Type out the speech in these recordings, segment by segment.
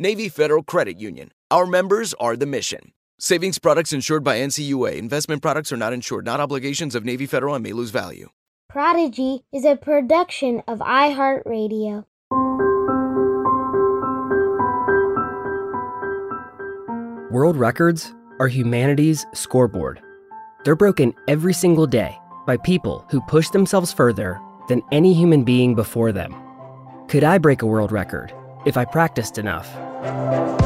Navy Federal Credit Union. Our members are the mission. Savings products insured by NCUA. Investment products are not insured, not obligations of Navy Federal and may lose value. Prodigy is a production of iHeartRadio. World records are humanity's scoreboard. They're broken every single day by people who push themselves further than any human being before them. Could I break a world record if I practiced enough? The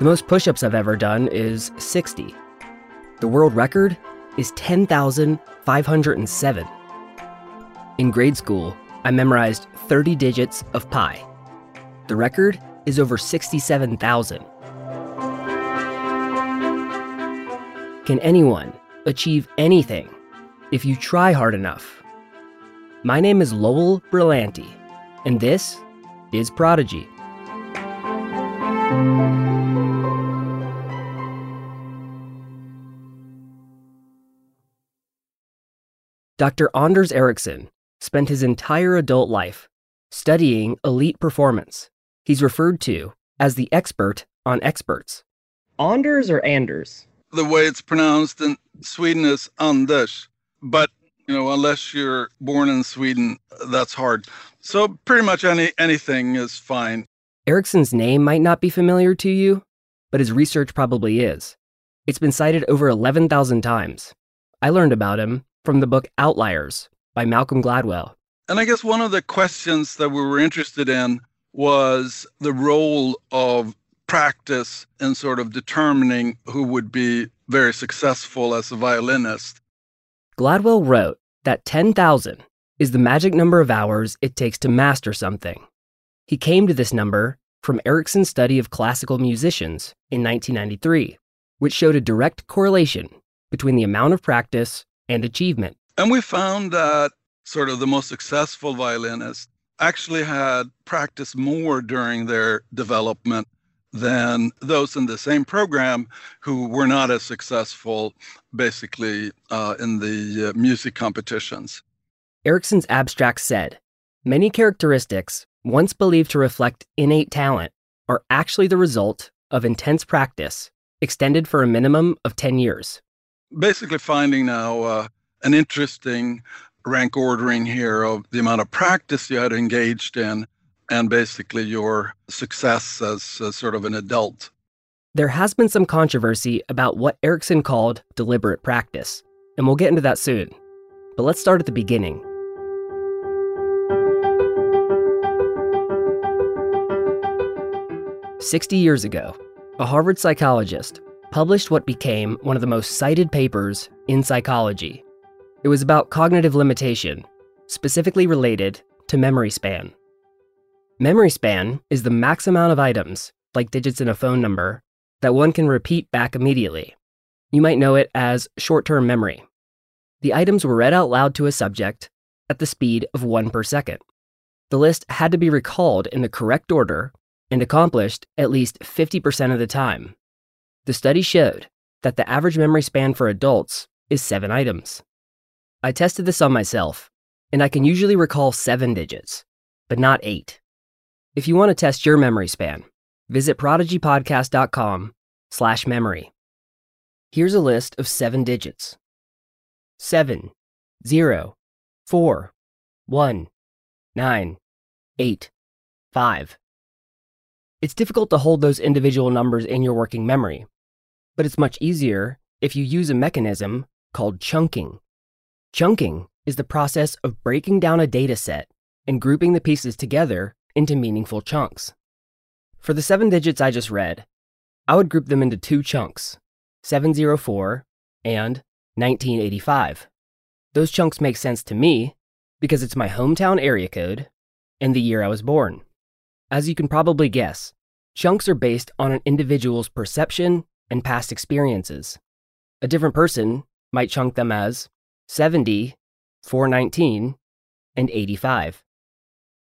most push ups I've ever done is 60. The world record is 10,507. In grade school, I memorized 30 digits of pi. The record is over 67,000. Can anyone achieve anything if you try hard enough? My name is Lowell Brillanti, and this is Prodigy. Dr. Anders Ericsson spent his entire adult life studying elite performance. He's referred to as the expert on experts. Anders or Anders? The way it's pronounced in Sweden is Anders, but you know, unless you're born in Sweden, that's hard. So pretty much any anything is fine. Ericsson's name might not be familiar to you, but his research probably is. It's been cited over 11,000 times. I learned about him from the book Outliers by Malcolm Gladwell. And I guess one of the questions that we were interested in was the role of practice in sort of determining who would be very successful as a violinist. Gladwell wrote that 10,000 is the magic number of hours it takes to master something. He came to this number from Ericsson's study of classical musicians in 1993, which showed a direct correlation between the amount of practice and achievement. And we found that sort of the most successful violinists actually had practiced more during their development than those in the same program who were not as successful basically uh, in the uh, music competitions. Ericsson's abstract said many characteristics once believed to reflect innate talent are actually the result of intense practice extended for a minimum of 10 years basically finding now uh, an interesting rank ordering here of the amount of practice you had engaged in and basically your success as, as sort of an adult. There has been some controversy about what Ericsson called deliberate practice, and we'll get into that soon. But let's start at the beginning. Sixty years ago, a Harvard psychologist published what became one of the most cited papers in psychology. It was about cognitive limitation, specifically related to memory span. Memory span is the max amount of items, like digits in a phone number, that one can repeat back immediately. You might know it as short term memory. The items were read out loud to a subject at the speed of one per second. The list had to be recalled in the correct order and accomplished at least 50% of the time. The study showed that the average memory span for adults is seven items. I tested this on myself, and I can usually recall seven digits, but not eight. If you want to test your memory span, visit prodigypodcast.com slash memory. Here's a list of seven digits. Seven, zero, four, one, nine, eight, five. It's difficult to hold those individual numbers in your working memory, but it's much easier if you use a mechanism called chunking. Chunking is the process of breaking down a data set and grouping the pieces together into meaningful chunks. For the seven digits I just read, I would group them into two chunks 704 and 1985. Those chunks make sense to me because it's my hometown area code and the year I was born. As you can probably guess, chunks are based on an individual's perception and past experiences. A different person might chunk them as 70, 419, and 85.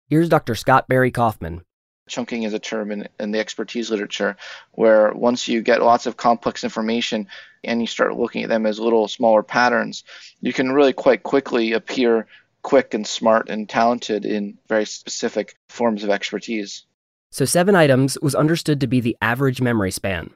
Here's Dr. Scott Barry Kaufman. Chunking is a term in, in the expertise literature where once you get lots of complex information and you start looking at them as little smaller patterns, you can really quite quickly appear quick and smart and talented in very specific forms of expertise. So, seven items was understood to be the average memory span.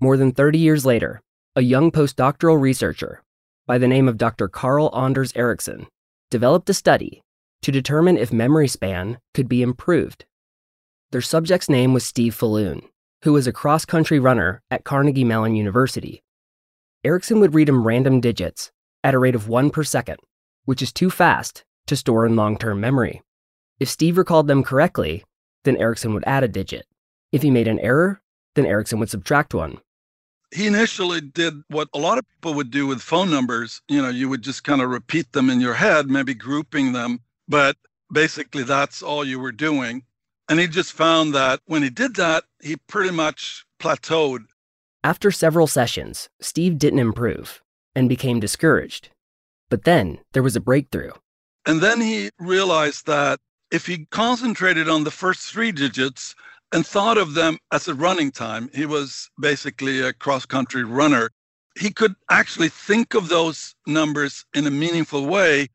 More than 30 years later, a young postdoctoral researcher by the name of Dr. Carl Anders Ericsson developed a study to determine if memory span could be improved. Their subject's name was Steve Faloon, who was a cross country runner at Carnegie Mellon University. Ericsson would read him random digits at a rate of one per second, which is too fast to store in long term memory. If Steve recalled them correctly, then Ericsson would add a digit. If he made an error, then Ericsson would subtract one. He initially did what a lot of people would do with phone numbers. You know, you would just kind of repeat them in your head, maybe grouping them, but basically that's all you were doing. And he just found that when he did that, he pretty much plateaued. After several sessions, Steve didn't improve and became discouraged. But then there was a breakthrough. And then he realized that if he concentrated on the first three digits and thought of them as a running time, he was basically a cross country runner. He could actually think of those numbers in a meaningful way.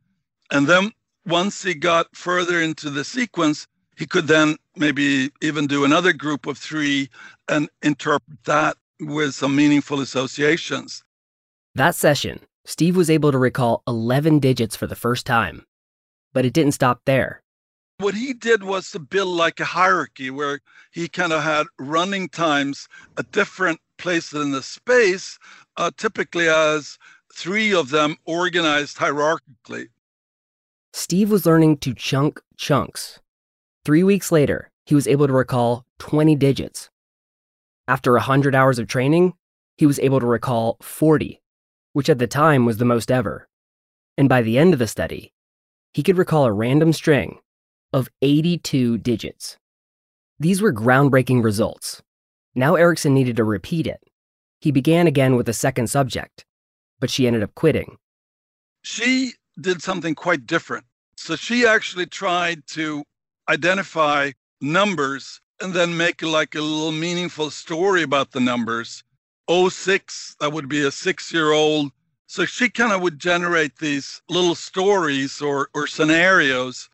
And then once he got further into the sequence, he could then maybe even do another group of three and interpret that with some meaningful associations. That session, Steve was able to recall 11 digits for the first time. But it didn't stop there. What he did was to build like a hierarchy where he kind of had running times at different places in the space, uh, typically as three of them organized hierarchically. Steve was learning to chunk chunks. Three weeks later, he was able to recall 20 digits. After 100 hours of training, he was able to recall 40, which at the time was the most ever. And by the end of the study, he could recall a random string of 82 digits. These were groundbreaking results. Now Ericsson needed to repeat it. He began again with a second subject, but she ended up quitting. She did something quite different. So she actually tried to identify numbers and then make like a little meaningful story about the numbers. 06, that would be a six year old. So she kind of would generate these little stories or, or scenarios.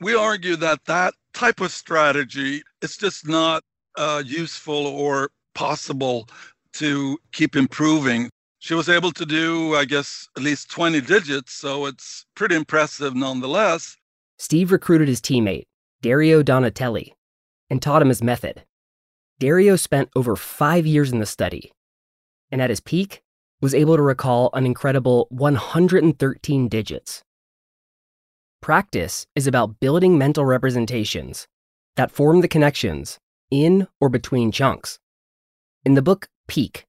We argue that that type of strategy is just not uh, useful or possible to keep improving. She was able to do, I guess, at least 20 digits, so it's pretty impressive nonetheless. Steve recruited his teammate, Dario Donatelli, and taught him his method. Dario spent over five years in the study, and at his peak, was able to recall an incredible 113 digits. Practice is about building mental representations that form the connections in or between chunks. In the book Peak,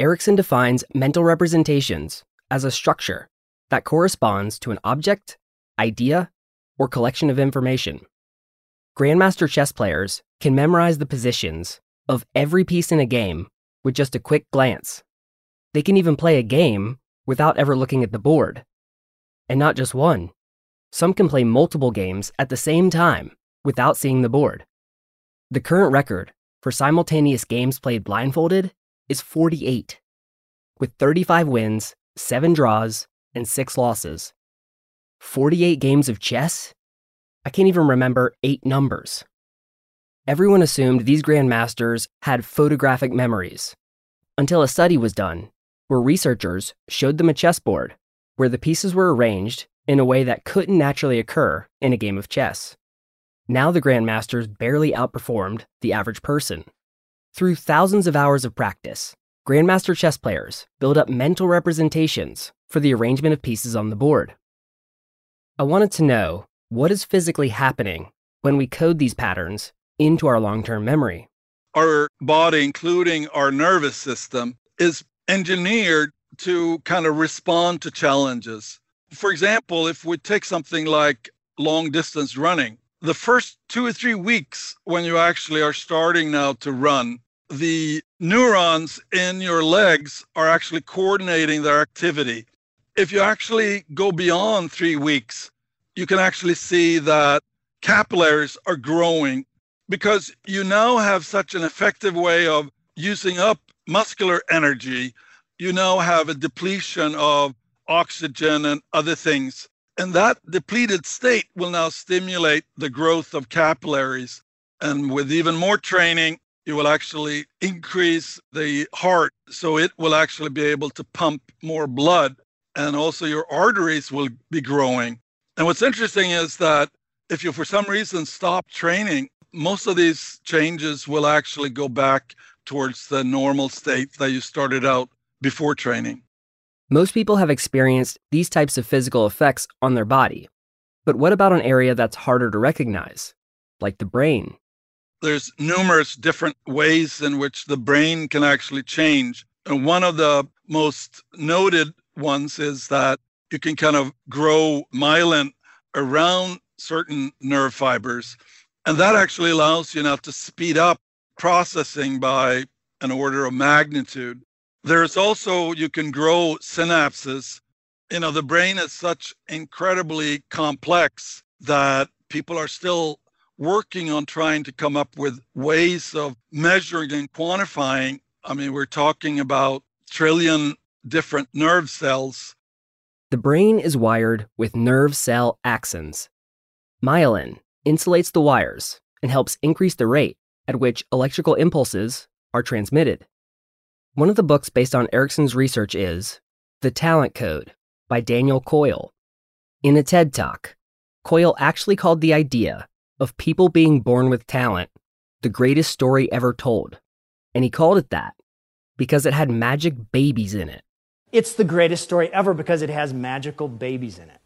Ericsson defines mental representations as a structure that corresponds to an object, idea, or collection of information. Grandmaster chess players can memorize the positions of every piece in a game with just a quick glance. They can even play a game without ever looking at the board. And not just one. Some can play multiple games at the same time without seeing the board. The current record for simultaneous games played blindfolded is 48, with 35 wins, 7 draws, and 6 losses. 48 games of chess? I can't even remember 8 numbers. Everyone assumed these grandmasters had photographic memories, until a study was done where researchers showed them a chessboard where the pieces were arranged in a way that couldn't naturally occur in a game of chess. Now the grandmasters barely outperformed the average person. Through thousands of hours of practice, grandmaster chess players build up mental representations for the arrangement of pieces on the board. I wanted to know what is physically happening when we code these patterns into our long term memory. Our body, including our nervous system, is engineered to kind of respond to challenges. For example, if we take something like long distance running, the first two or three weeks when you actually are starting now to run, the neurons in your legs are actually coordinating their activity. If you actually go beyond three weeks, you can actually see that capillaries are growing because you now have such an effective way of using up muscular energy. You now have a depletion of oxygen and other things. And that depleted state will now stimulate the growth of capillaries. And with even more training, you will actually increase the heart so it will actually be able to pump more blood. And also, your arteries will be growing. And what's interesting is that if you, for some reason, stop training, most of these changes will actually go back towards the normal state that you started out before training. Most people have experienced these types of physical effects on their body. But what about an area that's harder to recognize, like the brain? There's numerous different ways in which the brain can actually change. And one of the most noted ones is that you can kind of grow myelin around certain nerve fibers. And that actually allows you now to speed up processing by an order of magnitude. There's also, you can grow synapses. You know, the brain is such incredibly complex that people are still working on trying to come up with ways of measuring and quantifying. I mean, we're talking about trillion different nerve cells. The brain is wired with nerve cell axons. Myelin insulates the wires and helps increase the rate at which electrical impulses are transmitted. One of the books based on Ericsson's research is The Talent Code by Daniel Coyle. In a TED Talk, Coyle actually called the idea of people being born with talent the greatest story ever told. And he called it that because it had magic babies in it. It's the greatest story ever because it has magical babies in it.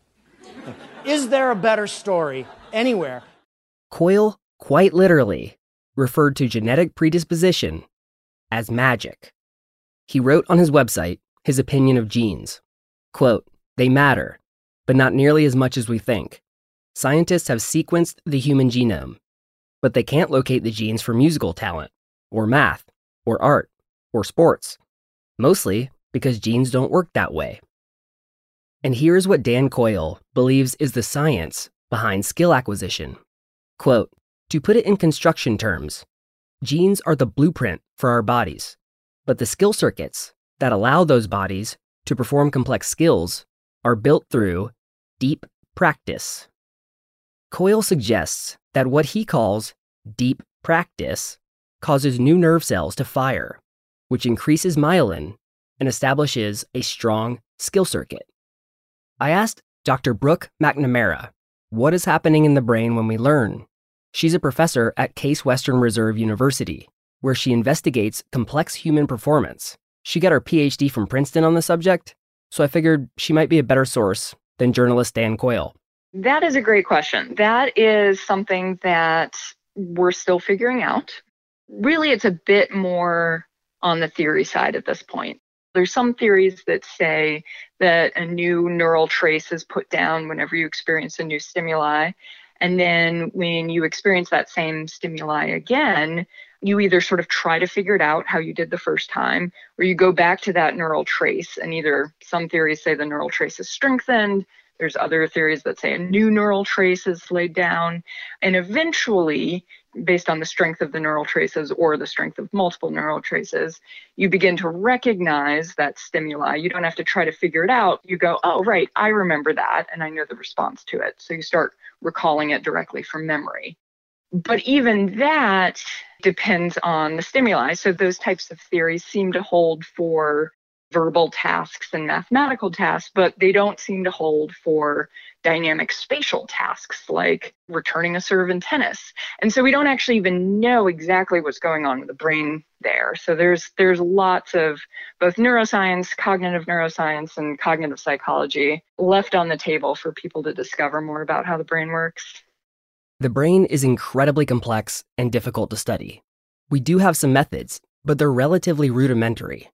Is there a better story anywhere? Coyle, quite literally, referred to genetic predisposition as magic. He wrote on his website his opinion of genes. Quote, they matter, but not nearly as much as we think. Scientists have sequenced the human genome, but they can't locate the genes for musical talent, or math, or art, or sports, mostly because genes don't work that way. And here's what Dan Coyle believes is the science behind skill acquisition. Quote, to put it in construction terms, genes are the blueprint for our bodies. But the skill circuits that allow those bodies to perform complex skills are built through deep practice. Coyle suggests that what he calls deep practice causes new nerve cells to fire, which increases myelin and establishes a strong skill circuit. I asked Dr. Brooke Macnamara what is happening in the brain when we learn. She's a professor at Case Western Reserve University where she investigates complex human performance. She got her PhD from Princeton on the subject, so I figured she might be a better source than journalist Dan Coyle. That is a great question. That is something that we're still figuring out. Really, it's a bit more on the theory side at this point. There's some theories that say that a new neural trace is put down whenever you experience a new stimuli. And then when you experience that same stimuli again, you either sort of try to figure it out how you did the first time, or you go back to that neural trace and either some theories say the neural trace is strengthened, there's other theories that say a new neural trace is laid down, and eventually based on the strength of the neural traces or the strength of multiple neural traces, you begin to recognize that stimuli. You don't have to try to figure it out. You go, oh, right, I remember that and I know the response to it. So you start recalling it directly from memory. But even that depends on the stimuli. So those types of theories seem to hold for verbal tasks and mathematical tasks, but they don't seem to hold for dynamic spatial tasks like returning a serve in tennis. And so we don't actually even know exactly what's going on with the brain there. So there's there's lots of both neuroscience, cognitive neuroscience and cognitive psychology left on the table for people to discover more about how the brain works. The brain is incredibly complex and difficult to study. We do have some methods, but they're relatively rudimentary.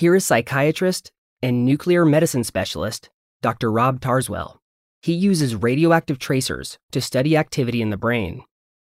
Here is psychiatrist and nuclear medicine specialist Dr. Rob Tarzwell. He uses radioactive tracers to study activity in the brain.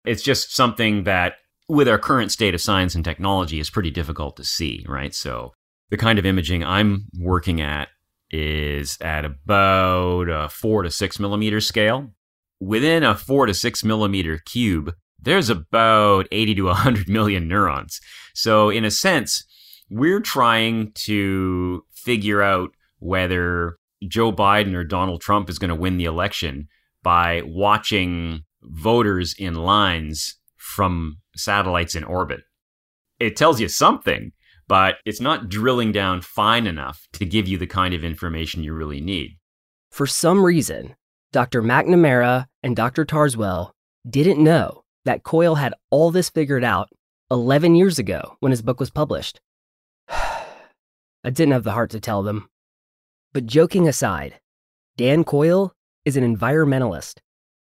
It's just something that, with our current state of science and technology, is pretty difficult to see, right? So, the kind of imaging I'm working at is at about a four to six millimeter scale. Within a four to six millimeter cube, there's about 80 to 100 million neurons. So, in a sense, we're trying to figure out whether Joe Biden or Donald Trump is going to win the election by watching voters in lines from satellites in orbit. It tells you something, but it's not drilling down fine enough to give you the kind of information you really need. For some reason, Dr. Macnamara and Dr. Tarzwell didn't know that Coyle had all this figured out 11 years ago when his book was published. I didn't have the heart to tell them. But joking aside, Dan Coyle is an environmentalist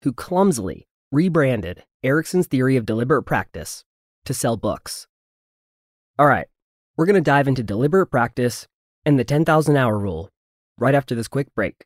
who clumsily rebranded Ericsson's theory of deliberate practice to sell books. All right, we're going to dive into deliberate practice and the 10,000 hour rule right after this quick break.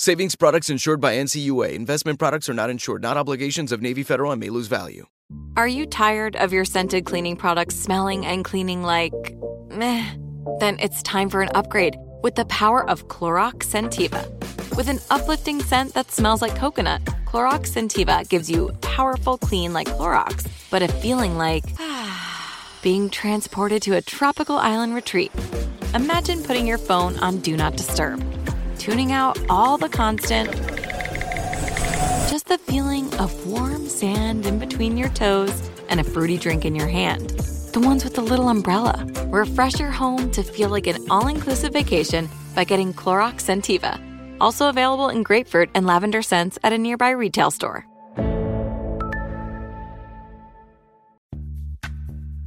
Savings products insured by NCUA. Investment products are not insured, not obligations of Navy Federal and may lose value. Are you tired of your scented cleaning products smelling and cleaning like meh? Then it's time for an upgrade with the power of Clorox Scentiva. With an uplifting scent that smells like coconut, Clorox Scentiva gives you powerful clean like Clorox, but a feeling like being transported to a tropical island retreat. Imagine putting your phone on Do Not Disturb tuning out all the constant. Just the feeling of warm sand in between your toes and a fruity drink in your hand. The ones with the little umbrella. Refresh your home to feel like an all inclusive vacation by getting Clorox Scentiva. Also available in grapefruit and lavender scents at a nearby retail store.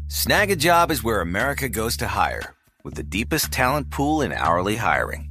Snagajob is where America goes to hire, with the deepest talent pool in hourly hiring.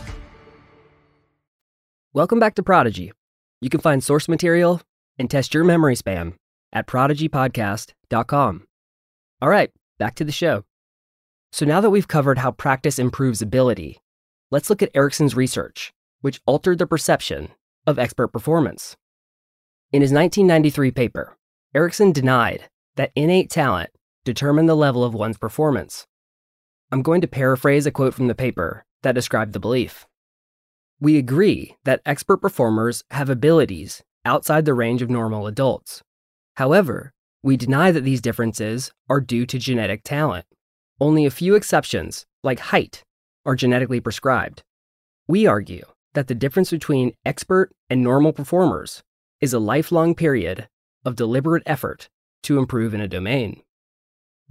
Welcome back to Prodigy. You can find source material and test your memory span at prodigypodcast.com. All right, back to the show. So now that we've covered how practice improves ability, let's look at Ericsson's research, which altered the perception of expert performance. In his 1993 paper, Ericsson denied that innate talent determined the level of one's performance. I'm going to paraphrase a quote from the paper that described the belief. We agree that expert performers have abilities outside the range of normal adults. However, we deny that these differences are due to genetic talent. Only a few exceptions, like height, are genetically prescribed. We argue that the difference between expert and normal performers is a lifelong period of deliberate effort to improve in a domain.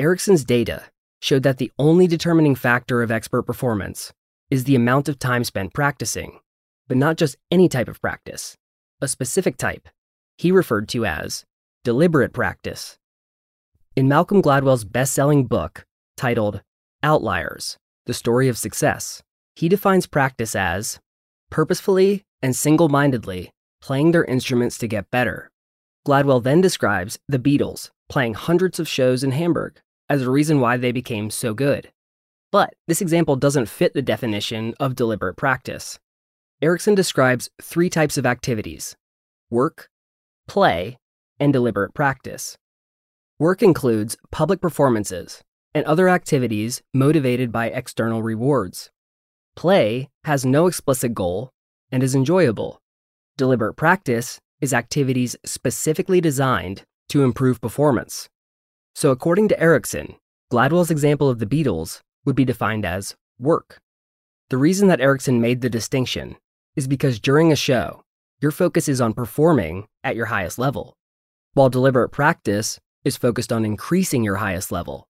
Ericsson's data showed that the only determining factor of expert performance is the amount of time spent practicing, but not just any type of practice, a specific type he referred to as deliberate practice. In Malcolm Gladwell's best selling book titled Outliers The Story of Success, he defines practice as purposefully and single mindedly playing their instruments to get better. Gladwell then describes the Beatles playing hundreds of shows in Hamburg as a reason why they became so good. But this example doesn't fit the definition of deliberate practice. Ericsson describes three types of activities work, play, and deliberate practice. Work includes public performances and other activities motivated by external rewards. Play has no explicit goal and is enjoyable. Deliberate practice is activities specifically designed to improve performance. So, according to Ericsson, Gladwell's example of the Beatles would be defined as work. The reason that Ericsson made the distinction is because during a show, your focus is on performing at your highest level, while deliberate practice is focused on increasing your highest level.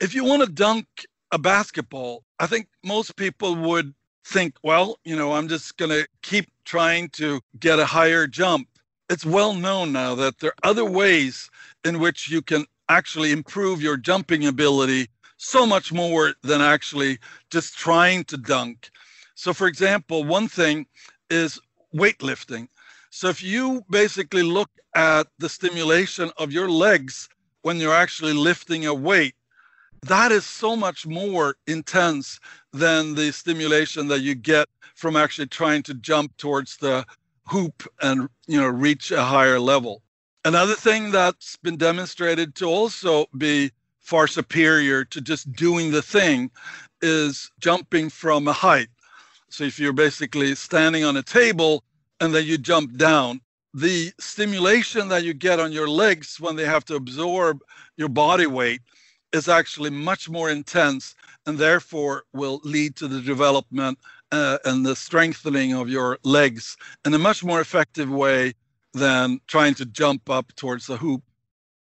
If you want to dunk a basketball, I think most people would think, well, you know, I'm just going to keep trying to get a higher jump. It's well known now that there are other ways in which you can actually improve your jumping ability so much more than actually just trying to dunk. So, for example, one thing is weightlifting. So, if you basically look at the stimulation of your legs when you're actually lifting a weight, that is so much more intense than the stimulation that you get from actually trying to jump towards the hoop and you know reach a higher level another thing that's been demonstrated to also be far superior to just doing the thing is jumping from a height so if you're basically standing on a table and then you jump down the stimulation that you get on your legs when they have to absorb your body weight is actually much more intense and therefore will lead to the development uh, and the strengthening of your legs in a much more effective way than trying to jump up towards the hoop.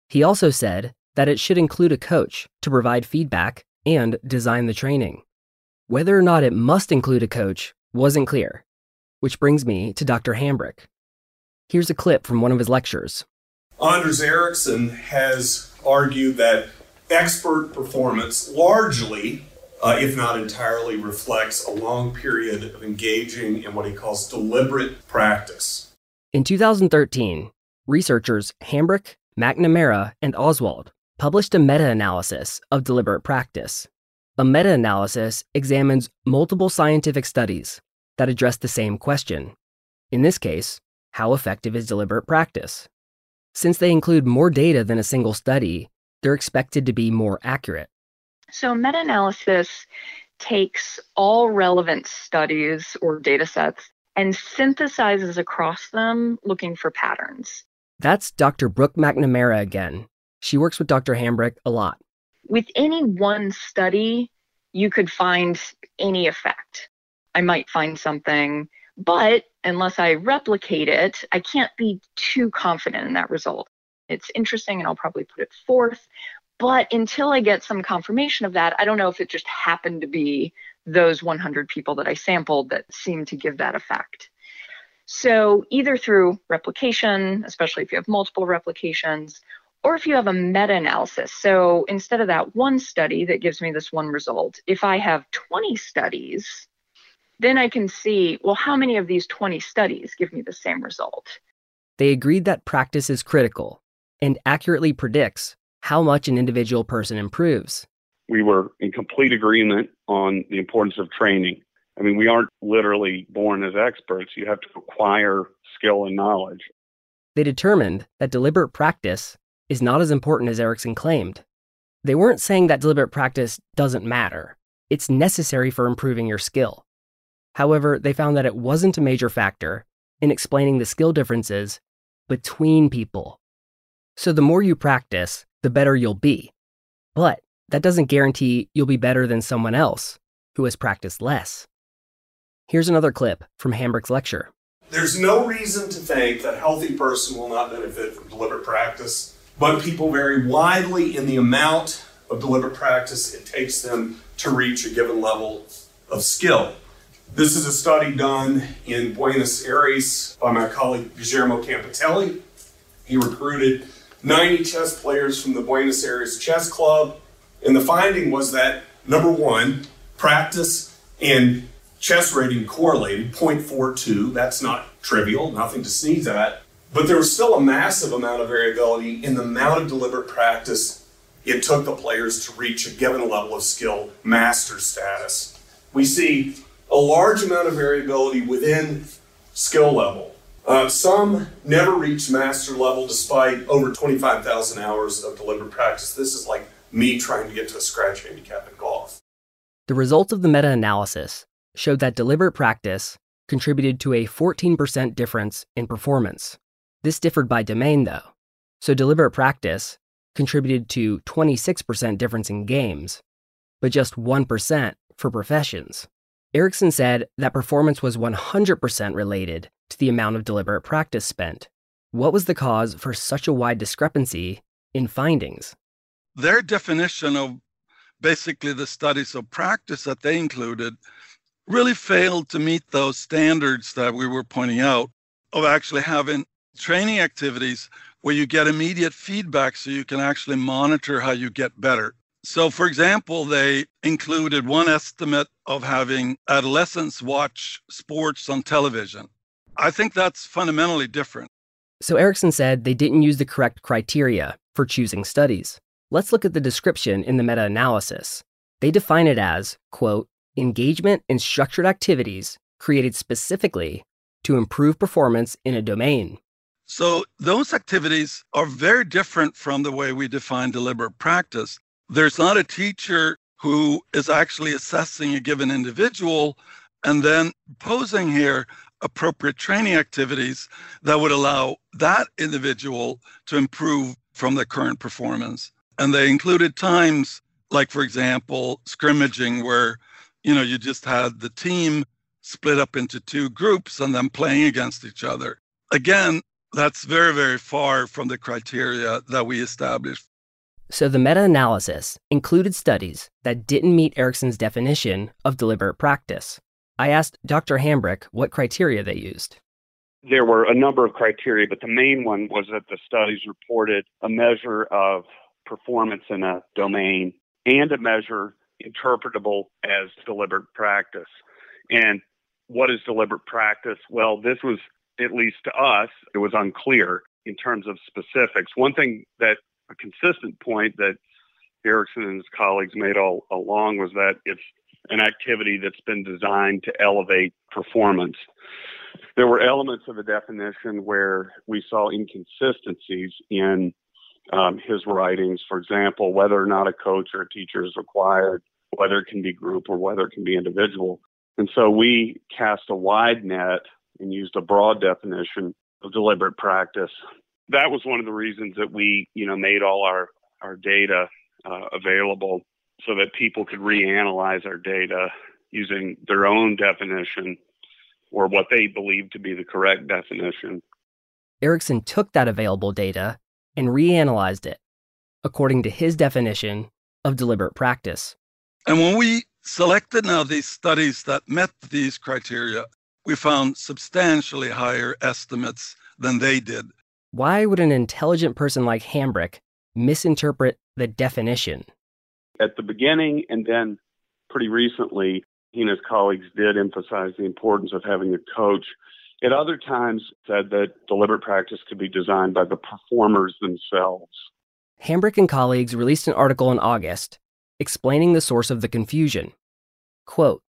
He also said that it should include a coach to provide feedback and design the training. Whether or not it must include a coach wasn't clear, which brings me to Dr. Hambrick. Here's a clip from one of his lectures. Anders Ericsson has argued that expert performance largely, uh, if not entirely, reflects a long period of engaging in what he calls deliberate practice. In 2013, researchers Hambrick, Macnamara, and Oswald published a meta analysis of deliberate practice. A meta analysis examines multiple scientific studies that address the same question. In this case, how effective is deliberate practice? Since they include more data than a single study, they're expected to be more accurate. So, meta analysis takes all relevant studies or data sets and synthesizes across them looking for patterns. That's Dr. Brooke Macnamara again. She works with Dr. Hambrick a lot. With any one study, you could find any effect. I might find something, but unless I replicate it, I can't be too confident in that result it's interesting and I'll probably put it forth. But until I get some confirmation of that, I don't know if it just happened to be those 100 people that I sampled that seemed to give that effect. So, either through replication, especially if you have multiple replications, or if you have a meta analysis. So, instead of that one study that gives me this one result, if I have 20 studies, then I can see, well, how many of these 20 studies give me the same result? They agreed that practice is critical and accurately predicts how much an individual person improves. We were in complete agreement on the importance of training. I mean, we aren't literally born as experts. You have to acquire skill and knowledge. They determined that deliberate practice is not as important as Ericsson claimed. They weren't saying that deliberate practice doesn't matter, it's necessary for improving your skill. However, they found that it wasn't a major factor in explaining the skill differences between people. So the more you practice, the better you'll be. But that doesn't guarantee you'll be better than someone else who has practiced less. Here's another clip from Hambrick's lecture. There's no reason to think that a healthy person will not benefit from deliberate practice, but people vary widely in the amount of deliberate practice it takes them to reach a given level of skill. This is a study done in Buenos Aires by my colleague Guillermo Campitelli. He recruited 90 chess players from the Buenos Aires Chess Club, and the finding was that number one, practice and chess rating correlated 0.42. That's not trivial, nothing to sneeze at. But there was still a massive amount of variability in the amount of deliberate practice it took the players to reach a given level of skill, master status. We see a large amount of variability within skill level. Uh, some never reach master level despite over 25,000 hours of deliberate practice. This is like me trying to get to a scratch handicap in golf. The results of the meta analysis showed that deliberate practice contributed to a 14% difference in performance. This differed by domain, though. So, deliberate practice contributed to 26% difference in games, but just 1% for professions. Ericsson said that performance was 100% related to the amount of deliberate practice spent. What was the cause for such a wide discrepancy in findings? Their definition of basically the studies of practice that they included really failed to meet those standards that we were pointing out of actually having training activities where you get immediate feedback so you can actually monitor how you get better. So, for example, they included one estimate of having adolescents watch sports on television. I think that's fundamentally different. So, Ericsson said they didn't use the correct criteria for choosing studies. Let's look at the description in the meta analysis. They define it as, quote, engagement in structured activities created specifically to improve performance in a domain. So, those activities are very different from the way we define deliberate practice. There's not a teacher who is actually assessing a given individual and then posing here appropriate training activities that would allow that individual to improve from their current performance. And they included times like, for example, scrimmaging, where you know you just had the team split up into two groups and then playing against each other. Again, that's very, very far from the criteria that we established. So the meta analysis included studies that didn't meet Ericsson's definition of deliberate practice. I asked Dr. Hambrick what criteria they used. There were a number of criteria, but the main one was that the studies reported a measure of performance in a domain and a measure interpretable as deliberate practice. And what is deliberate practice? Well, this was at least to us, it was unclear in terms of specifics. One thing that a consistent point that Ericsson and his colleagues made all along was that it's an activity that's been designed to elevate performance. There were elements of the definition where we saw inconsistencies in um, his writings. For example, whether or not a coach or a teacher is required, whether it can be group or whether it can be individual. And so we cast a wide net and used a broad definition of deliberate practice. That was one of the reasons that we, you know, made all our our data uh, available so that people could reanalyze our data using their own definition or what they believe to be the correct definition. Ericsson took that available data and reanalyzed it according to his definition of deliberate practice. And when we selected now these studies that met these criteria, we found substantially higher estimates than they did. Why would an intelligent person like Hambrick misinterpret the definition? At the beginning and then pretty recently, he and his colleagues did emphasize the importance of having a coach. At other times, said that deliberate practice could be designed by the performers themselves. Hambrick and colleagues released an article in August explaining the source of the confusion. Quote,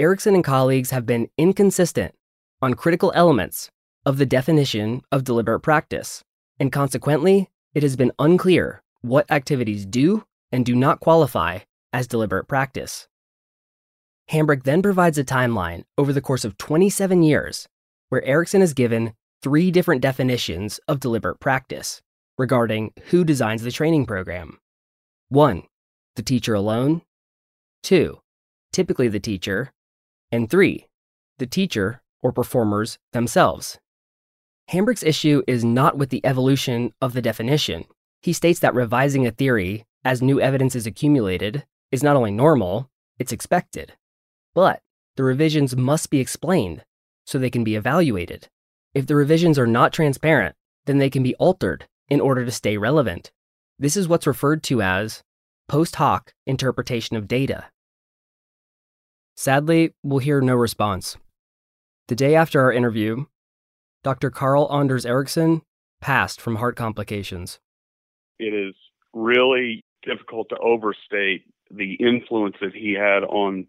Ericsson and colleagues have been inconsistent on critical elements of the definition of deliberate practice, and consequently, it has been unclear what activities do and do not qualify as deliberate practice. Hambrick then provides a timeline over the course of 27 years where Ericsson is given three different definitions of deliberate practice regarding who designs the training program. One, the teacher alone. Two, typically the teacher. And three, the teacher or performers themselves. Hambrick's issue is not with the evolution of the definition. He states that revising a theory as new evidence is accumulated is not only normal, it's expected. But the revisions must be explained so they can be evaluated. If the revisions are not transparent, then they can be altered in order to stay relevant. This is what's referred to as post hoc interpretation of data. Sadly, we'll hear no response. The day after our interview, Dr. Karl Anders Ericsson passed from heart complications. It is really difficult to overstate the influence that he had on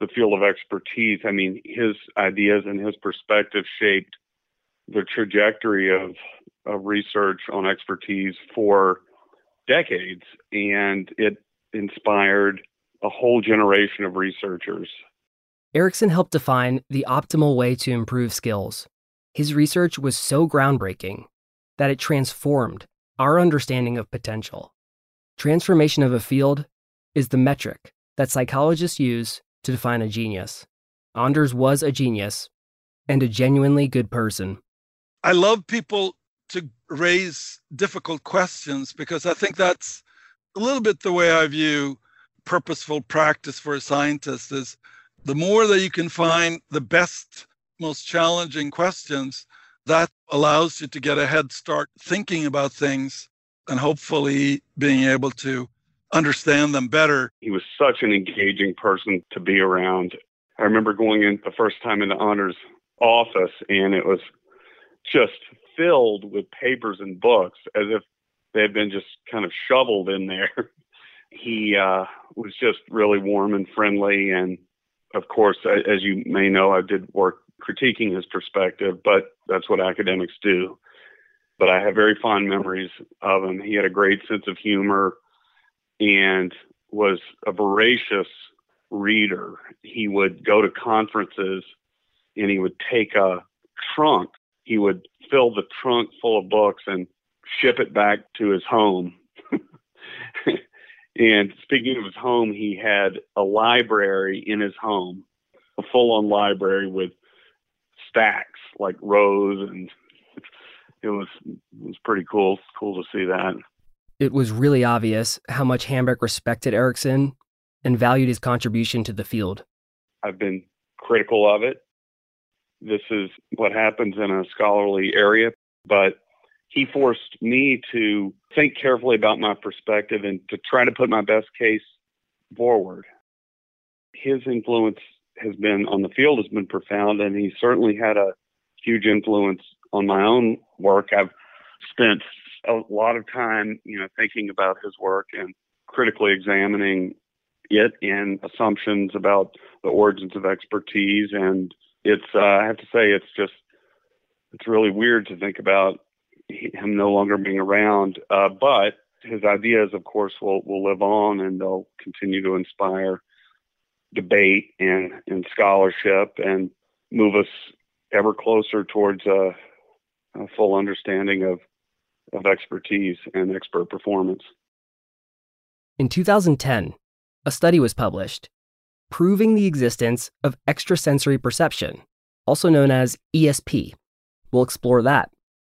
the field of expertise. I mean, his ideas and his perspective shaped the trajectory of, of research on expertise for decades, and it inspired a whole generation of researchers. Ericsson helped define the optimal way to improve skills. His research was so groundbreaking that it transformed our understanding of potential. Transformation of a field is the metric that psychologists use to define a genius. Anders was a genius and a genuinely good person. I love people to raise difficult questions because I think that's a little bit the way I view purposeful practice for a scientist is the more that you can find the best most challenging questions that allows you to get a head start thinking about things and hopefully being able to understand them better. He was such an engaging person to be around. I remember going in the first time in the Anders office, and it was just filled with papers and books as if they had been just kind of shoveled in there. he uh, was just really warm and friendly. And of course, as you may know, I did work critiquing his perspective, but that's what academics do. But I have very fond memories of him. He had a great sense of humor and was a voracious reader. He would go to conferences and he would take a trunk. He would fill the trunk full of books and ship it back to his home. And speaking of his home, he had a library in his home, a full on library with stacks like rows and it was it was pretty cool cool to see that it was really obvious how much Hambrick respected Ericsson and valued his contribution to the field. I've been critical of it. This is what happens in a scholarly area, but he forced me to think carefully about my perspective and to try to put my best case forward. His influence has been on the field has been profound, and he certainly had a huge influence on my own work. I've spent a lot of time, you know, thinking about his work and critically examining it and assumptions about the origins of expertise. And it's, uh, I have to say, it's just, it's really weird to think about him no longer being around. Uh, but his ideas, of course, will will live on, and they'll continue to inspire debate and, and scholarship, and move us ever closer towards a, a full understanding of of expertise and expert performance. In 2010, a study was published proving the existence of extrasensory perception, also known as ESP. We'll explore that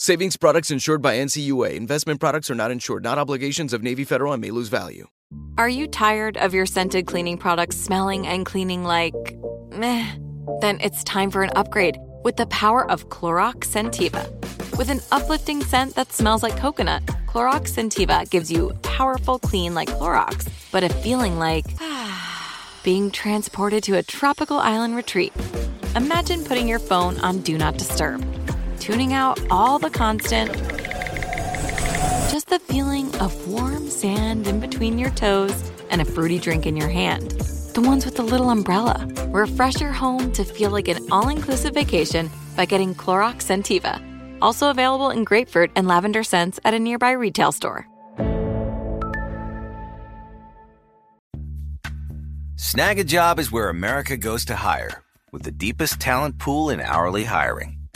Savings products insured by NCUA. Investment products are not insured, not obligations of Navy Federal and may lose value. Are you tired of your scented cleaning products smelling and cleaning like meh? Then it's time for an upgrade with the power of Clorox Scentiva. With an uplifting scent that smells like coconut, Clorox Scentiva gives you powerful clean like Clorox, but a feeling like being transported to a tropical island retreat. Imagine putting your phone on Do Not Disturb tuning out all the constant just the feeling of warm sand in between your toes and a fruity drink in your hand. The ones with the little umbrella. Refresh your home to feel like an all inclusive vacation by getting Clorox Scentiva. Also available in grapefruit and lavender scents at a nearby retail store. Snagajob is where America goes to hire, with the deepest talent pool in hourly hiring.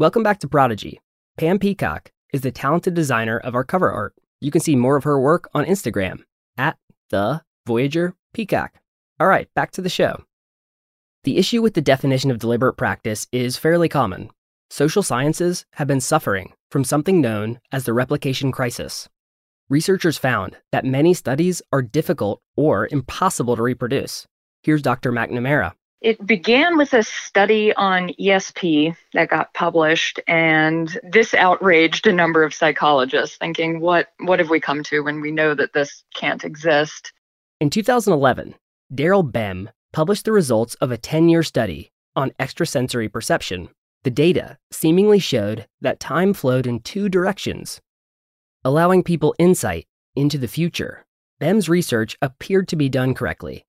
Welcome back to Prodigy. Pam Peacock is the talented designer of our cover art. You can see more of her work on Instagram at the Voyager Peacock. All right, back to the show. The issue with the definition of deliberate practice is fairly common. Social sciences have been suffering from something known as the replication crisis. Researchers found that many studies are difficult or impossible to reproduce. Here's Dr. Macnamara. It began with a study on ESP that got published, and this outraged a number of psychologists, thinking, what, what have we come to when we know that this can't exist? In 2011, Daryl Bem published the results of a 10 year study on extrasensory perception. The data seemingly showed that time flowed in two directions, allowing people insight into the future. Bem's research appeared to be done correctly,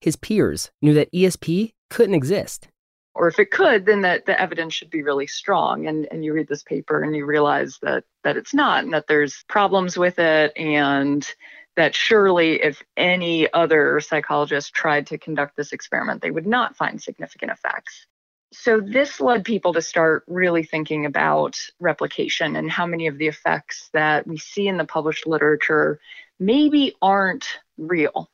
his peers knew that ESP couldn't exist. Or if it could, then that the evidence should be really strong. And, and you read this paper and you realize that, that it's not, and that there's problems with it, and that surely if any other psychologist tried to conduct this experiment, they would not find significant effects. So, this led people to start really thinking about replication and how many of the effects that we see in the published literature maybe aren't real.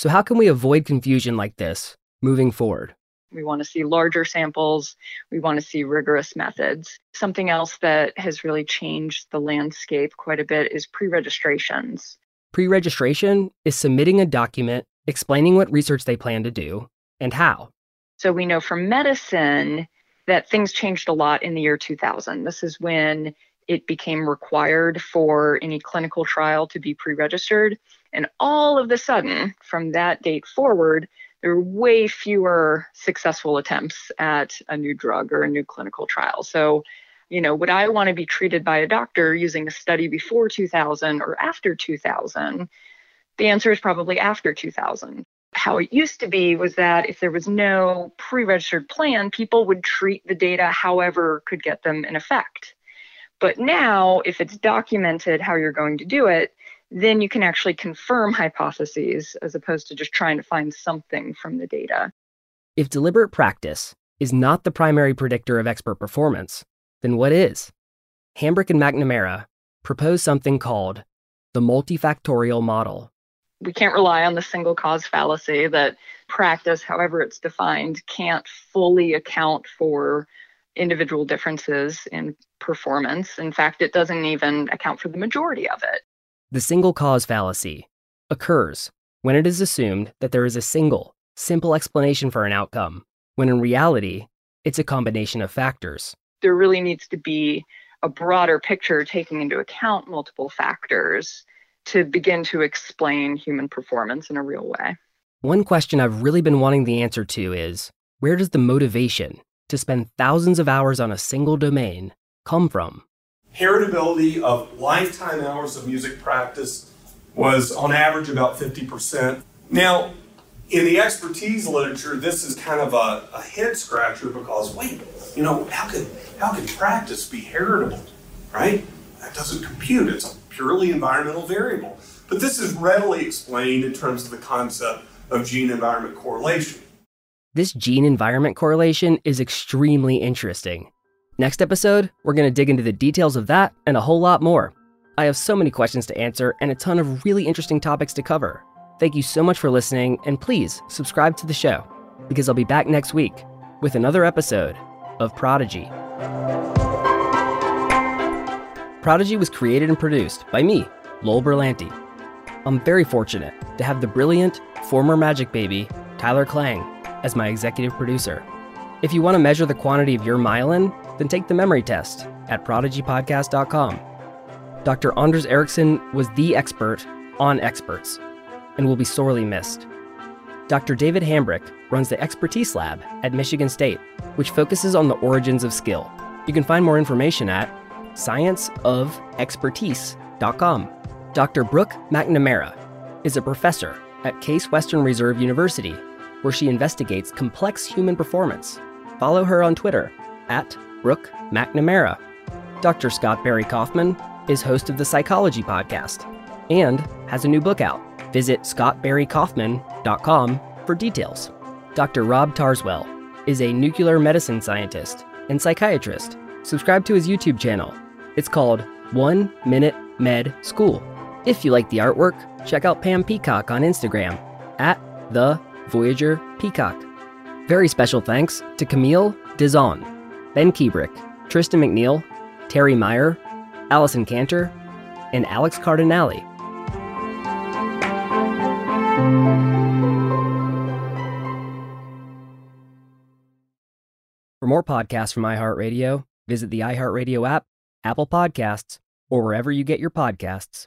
So, how can we avoid confusion like this moving forward? We want to see larger samples. We want to see rigorous methods. Something else that has really changed the landscape quite a bit is pre registrations. Pre registration is submitting a document explaining what research they plan to do and how. So we know from medicine that things changed a lot in the year 2000. This is when it became required for any clinical trial to be pre registered. And all of a sudden, from that date forward, there were way fewer successful attempts at a new drug or a new clinical trial. So, you know, would I want to be treated by a doctor using a study before 2000 or after 2000? The answer is probably after 2000. How it used to be was that if there was no pre registered plan, people would treat the data however could get them an effect. But now, if it's documented how you're going to do it, then you can actually confirm hypotheses as opposed to just trying to find something from the data. If deliberate practice is not the primary predictor of expert performance, then what is? Hambrick and Macnamara propose something called the multifactorial model. We can't rely on the single cause fallacy that practice, however it's defined, can't fully account for individual differences in performance. In fact, it doesn't even account for the majority of it. The single cause fallacy occurs when it is assumed that there is a single, simple explanation for an outcome, when in reality, it's a combination of factors. There really needs to be a broader picture taking into account multiple factors to begin to explain human performance in a real way. One question I've really been wanting the answer to is where does the motivation to spend thousands of hours on a single domain come from? Heritability of lifetime hours of music practice was on average about 50%. Now, in the expertise literature, this is kind of a, a head scratcher because wait, you know, how could how could practice be heritable, right? That doesn't compute. It's a purely environmental variable. But this is readily explained in terms of the concept of gene environment correlation. This gene environment correlation is extremely interesting. Next episode, we're going to dig into the details of that and a whole lot more. I have so many questions to answer and a ton of really interesting topics to cover. Thank you so much for listening, and please subscribe to the show because I'll be back next week with another episode of Prodigy. Prodigy was created and produced by me, Lowell Brillante. I'm very fortunate to have the brilliant former Magic Baby, Tyler Klang, as my executive producer. If you want to measure the quantity of your myelin, then take the memory test at prodigypodcast.com. Dr. Anders Ericsson was the expert on experts and will be sorely missed. Dr. David Hambrick runs the Expertise Lab at Michigan State, which focuses on the origins of skill. You can find more information at scienceofexpertise.com. Dr. Brooke Macnamara is a professor at Case Western Reserve University, where she investigates complex human performance. Follow her on Twitter at Brooke Macnamara. Dr. Scott Barry Kaufman is host of the Psychology Podcast and has a new book out. Visit scottbarrykaufman.com for details. Dr. Rob Tarzwell is a nuclear medicine scientist and psychiatrist. Subscribe to his YouTube channel. It's called One Minute Med School. If you like the artwork, check out Pam Peacock on Instagram at the Voyager Peacock. Very special thanks to Camille Dizon, Ben Kebrick, Tristan McNeil, Terry Meyer, Allison Cantor, and Alex Cardinale. For more podcasts from iHeartRadio, visit the iHeartRadio app, Apple Podcasts, or wherever you get your podcasts.